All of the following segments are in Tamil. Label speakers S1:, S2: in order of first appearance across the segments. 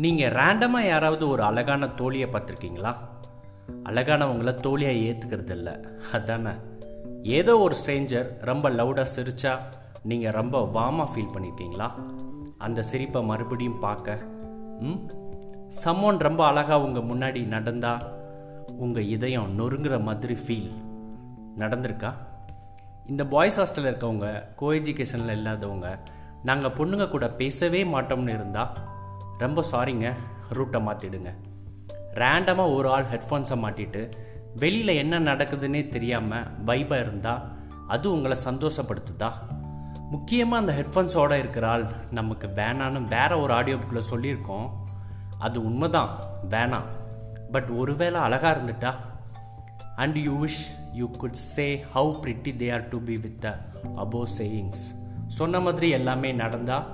S1: நீங்கள் ரேண்டமாக யாராவது ஒரு அழகான தோழியை பார்த்துருக்கீங்களா? அழகானவங்கள தோழியாக ஏற்றுக்கிறது இல்லை அதானே? ஏதோ ஒரு ஸ்ட்ரேஞ்சர் ரொம்ப லவுடாக சிரிச்சா நீங்கள் ரொம்ப வாமாக ஃபீல் பண்ணியிருக்கீங்களா அந்த சிரிப்பை மறுபடியும் பார்க்க ம்? சம்மோன் ரொம்ப அழகாக உங்கள் முன்னாடி நடந்தா உங்கள் இதயம் நொறுங்குற மாதிரி ஃபீல் நடந்திருக்கா? இந்த பாய்ஸ் ஹாஸ்டலில் இருக்கவங்க கோ எஜுகேஷனில் இல்லாதவங்க நாங்கள் பொண்ணுங்க கூட பேசவே மாட்டோம்னு இருந்தால் ரொம்ப சாரிங்க ரூட்டை மாற்றிடுங்க ரேண்டமாக ஒரு ஆள் ஹெட்ஃபோன்ஸை மாட்டிட்டு வெளியில் என்ன நடக்குதுன்னே தெரியாமல் வைபாக இருந்தால் அது உங்களை சந்தோஷப்படுத்துதா? முக்கியமாக அந்த ஹெட்ஃபோன்ஸோடு இருக்கிற ஆள் நமக்கு வேணான்னு வேற ஒரு ஆடியோ புக்கில் சொல்லியிருக்கோம். அது உண்மைதான் வேணாம் பட் ஒருவேளை அழகாக இருந்துட்டா? And you wish you could say how pretty they are to be with the above sayings சொன்ன மாதிரி எல்லாமே நடந்தால்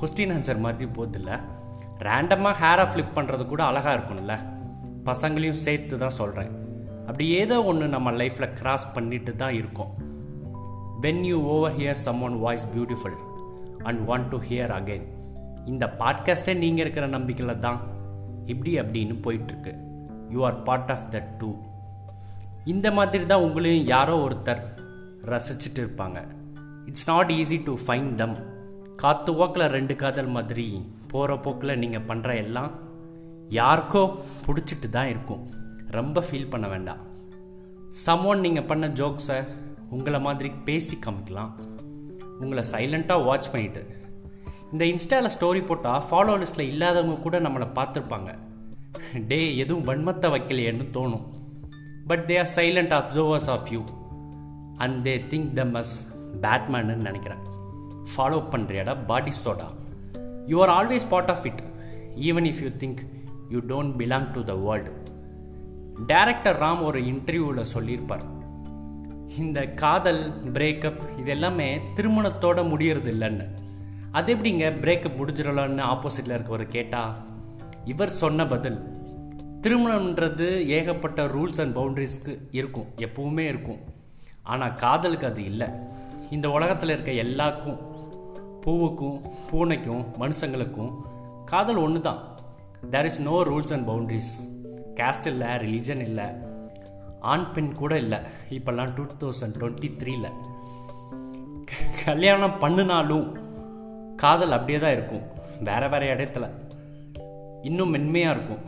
S1: கொஸ்டின் ஆன்சர் மாதிரி போதில்ல. ரேண்டமாக ஹேரை ஃப்ளிப் பண்ணுறது கூட அழகாக இருக்கும்ல. பசங்களையும் சேர்த்து தான் சொல்கிறேன் அப்படி ஏதோ ஒன்று நம்ம லைஃப்பில் கிராஸ் பண்ணிட்டு தான் இருக்கோம். When you overhear someone voice beautiful and want to hear again இந்த பாட்காஸ்ட்டே நீங்கள் இருக்கிற நம்பிக்கையில் தான் இப்படி அப்படின்னு போயிட்டுருக்கு. You are part of the too இந்த மாதிரி தான் உங்களையும் யாரோ ஒருத்தர் ரசிச்சுட்டு இருப்பாங்க. It's not easy to find them காத்து ஓக்கில் ரெண்டு காதல் மாதிரி. போகிற போக்கில் நீங்கள் பண்ணுற எல்லாம் யாருக்கோ பிடிச்சிட்டு தான் இருக்கும். ரொம்ப ஃபீல் பண்ண வேண்டாம். சம்மோன் நீங்கள் பண்ண ஜோக்ஸை உங்களை மாதிரி பேசி காமிக்கலாம். உங்களை சைலண்ட்டாக வாட்ச் பண்ணிட்டு. இந்த இன்ஸ்டாவில் ஸ்டோரி போட்டால் ஃபாலோ லிஸ்ட்டில் இல்லாதவங்க கூட நம்மளை பார்த்துருப்பாங்க. டே எதுவும் வன்மத்தை வைக்கலையேன்னு தோணும். But they are silent observers of you and they think them as பேட்மேன்னு நினைக்கிறேன். ஃபாலோ பண்ணுறியாடா பாடி soda you are always part of it even if you think you don't belong to the world director Ram ஒரு இன்டர்வியூவில் சொல்லியிருப்பார். இந்த காதல் பிரேக்கப் இது எல்லாமே திருமணத்தோட முடியறது இல்லைன்னு அது எப்படிங்க பிரேக்கப் முடிஞ்சிடலான்னு ஆப்போசிட்டில் இருக்கவர் கேட்டால் இவர் சொன்ன பதில் திருமணம்ன்றது ஏகப்பட்ட ரூல்ஸ் அண்ட் பவுண்டரிஸ்க்கு இருக்கும் எப்பவுமே இருக்கும். ஆனால் காதலுக்கு அது இல்லை. இந்த உலகத்தில் இருக்க எல்லாருக்கும் பூவுக்கும் பூனைக்கும் மனுஷங்களுக்கும் காதல் ஒன்று தான் there is no rules and boundaries caste இல்லை ரிலீஜன் இல்லை. ஆண் பெண் கூட இல்லை. இப்போல்லாம் டூ தௌசண்ட் டுவெண்ட்டி த்ரீல கல்யாணம் பண்ணினாலும் காதல் அப்படியே தான் இருக்கும். வேறு வேற இடத்துல. இன்னும் மென்மையாக இருக்கும்.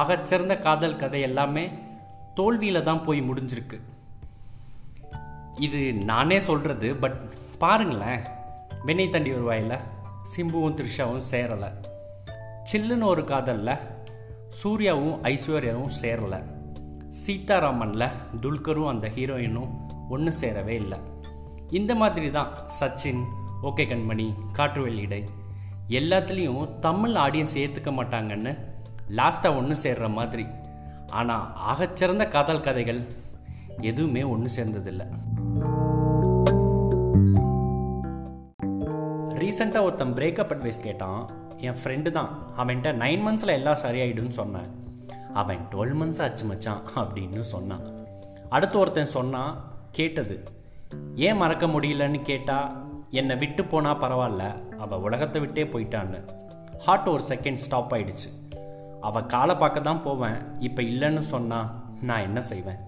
S1: ஆகச்சிறந்த காதல் கதை எல்லாமே தோல்வியில் தான் போய் முடிஞ்சிருக்கு. இது நானே சொல்கிறது பட் பாருங்களேன். வினை தண்டி வருவாயில் சிம்புவும் த்ரிஷாவும் சேரலை. சில்லுன்னு ஒரு காதலில் சூர்யாவும் ஐஸ்வர்யாவும் சேரலை. சீதாராமனில் துல்கரும் அந்த ஹீரோயினும் ஒன்று சேரவே இல்லை. இந்த மாதிரி தான் சச்சின் ஓகே கண்மணி காற்றுவெளியிடை எல்லாத்துலேயும் தமிழ் ஆடியன்ஸ் ஏற்றுக்க மாட்டாங்கன்னு லாஸ்ட்டாக ஒன்று சேர்ற மாதிரி. ஆனால் ஆகச்சிறந்த காதல் கதைகள் எதுவுமே ஒன்று சேர்ந்ததில்லை. ரீசெண்டாக ஒருத்தன் பிரேக்கப் அட்வைஸ் கேட்டான். என் ஃப்ரெண்டு தான். அவன்கிட்ட நைன் மந்த்ஸில் எல்லாம் சரியாயிடும்னு சொன்னேன். அவன் டுவெல் மந்த்ஸ் ஆச்சு மச்சான் அப்படின்னு சொன்னான். அடுத்து ஒருத்தன் சொன்னான் கேட்டது ஏன் மறக்க முடியலன்னு கேட்டால் என்னை விட்டு போனால் பரவாயில்ல. அவள் உலகத்தை விட்டே போயிட்டான்னு. ஹார்ட் ஒரு செகண்ட் ஸ்டாப் ஆயிடுச்சு. அவள் காலை பார்க்க தான் போவேன். இப்போ இல்லைன்னு சொன்னால் நான் என்ன செய்வேன்?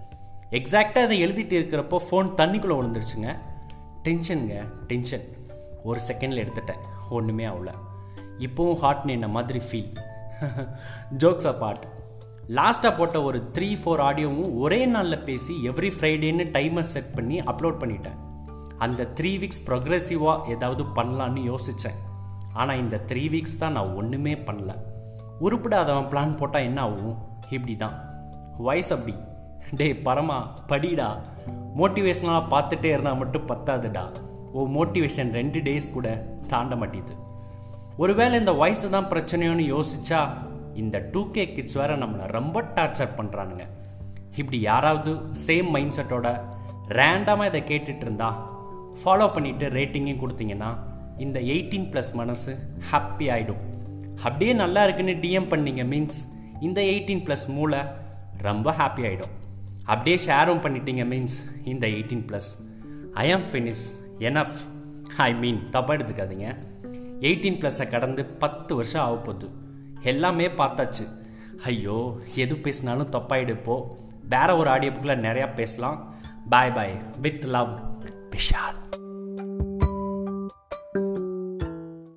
S1: எக்ஸாக்டாக அதை எழுதிட்டு இருக்கிறப்போ ஃபோன் தண்ணிக்குள்ளே விழுந்துருச்சுங்க. டென்ஷனுங்க டென்ஷன் ஒரு செகண்டில் எடுத்துட்டேன். ஒன்றுமே ஆகல. இப்போவும் ஹார்ட் நின்ன மாதிரி ஃபீல் ஜோக்ஸ் அப்பார்ட் லாஸ்ட்டாக போட்ட ஒரு த்ரீ ஃபோர் ஆடியோவும் ஒரே நாளில் பேசி எவ்ரி ஃப்ரைடேன்னு டைமர் செட் பண்ணி அப்லோட் பண்ணிட்டேன். அந்த த்ரீ வீக்ஸ் ப்ரொக்ரெசிவாக ஏதாவது பண்ணலான்னு யோசித்தேன் ஆனால் இந்த த்ரீ வீக்ஸ் தான் நான் ஒன்றுமே பண்ணல. உருப்பிடாதவன் பிளான் போட்டால் என்ன ஆகும்? இப்படி தான் வயசு அப்படி. டே பரமா படிடா. மோட்டிவேஷனாக பார்த்துட்டே இருந்தால் மட்டும் பத்தாதுடா. ஓ மோட்டிவேஷன் ரெண்டு டேஸ் கூட தாண்ட மாட்டேது. ஒருவேளை இந்த வயசு தான் பிரச்சனையோன்னு யோசிச்சா இந்த டூ கே கிட்ஸ் வேற நம்மளை ரொம்ப டார்ச்சர் பண்ணுறானுங்க இப்படி யாராவது சேம் மைண்ட் செட்டோட ரேண்டமாக இதை கேட்டுட்டு இருந்தா ஃபாலோ பண்ணிட்டு ரேட்டிங்கையும் கொடுத்தீங்கன்னா இந்த எயிட்டீன் ப்ளஸ் மனசு ஹாப்பி ஆகிடும் அப்படியே நல்லா இருக்குன்னு டிஎம் பண்ணீங்க மீன்ஸ் இந்த எயிட்டீன் ப்ளஸ் மூளை ரொம்ப ஹாப்பி ஆகிடும் அப்படியே ஷேரும் பண்ணிட்டீங்க மீன்ஸ் இந்த எயிட்டீன் ப்ளஸ் ஐ ஆம் ஃபினிஷ் எனஃப் ஐ மீன் தப்பாக எடுத்துக்காதீங்க. எயிட்டீன் ப்ளஸை கடந்து பத்து வருஷம் ஆக போகுது. எல்லாமே பார்த்தாச்சு. ஐயோ எது பேசினாலும் தப்பாயிடுப்போ வேற ஒரு ஆடியோ புக்கில் நிறையா பேசலாம். Bye bye with love Vishal.